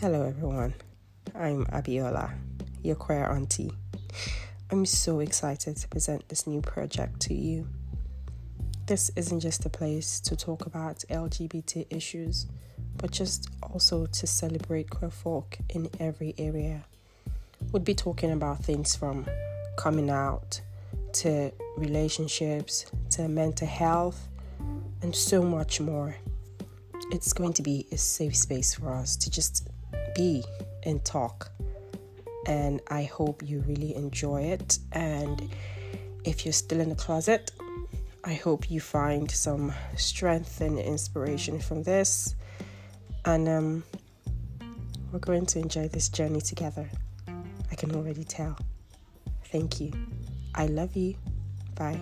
Hello, everyone. I'm Abiola, your queer auntie. I'm so excited to present this new project to you. This isn't just a place to talk about LGBT issues, but just also to celebrate queer folk in every area. We'll be talking about things from coming out to relationships to mental health and so much more. It's going to be a safe space for us to just be and talk. And I hope you really enjoy it. And if you're still in the closet, I hope you find some strength and inspiration from this. And um, we're going to enjoy this journey together. I can already tell. Thank you. I love you. Bye.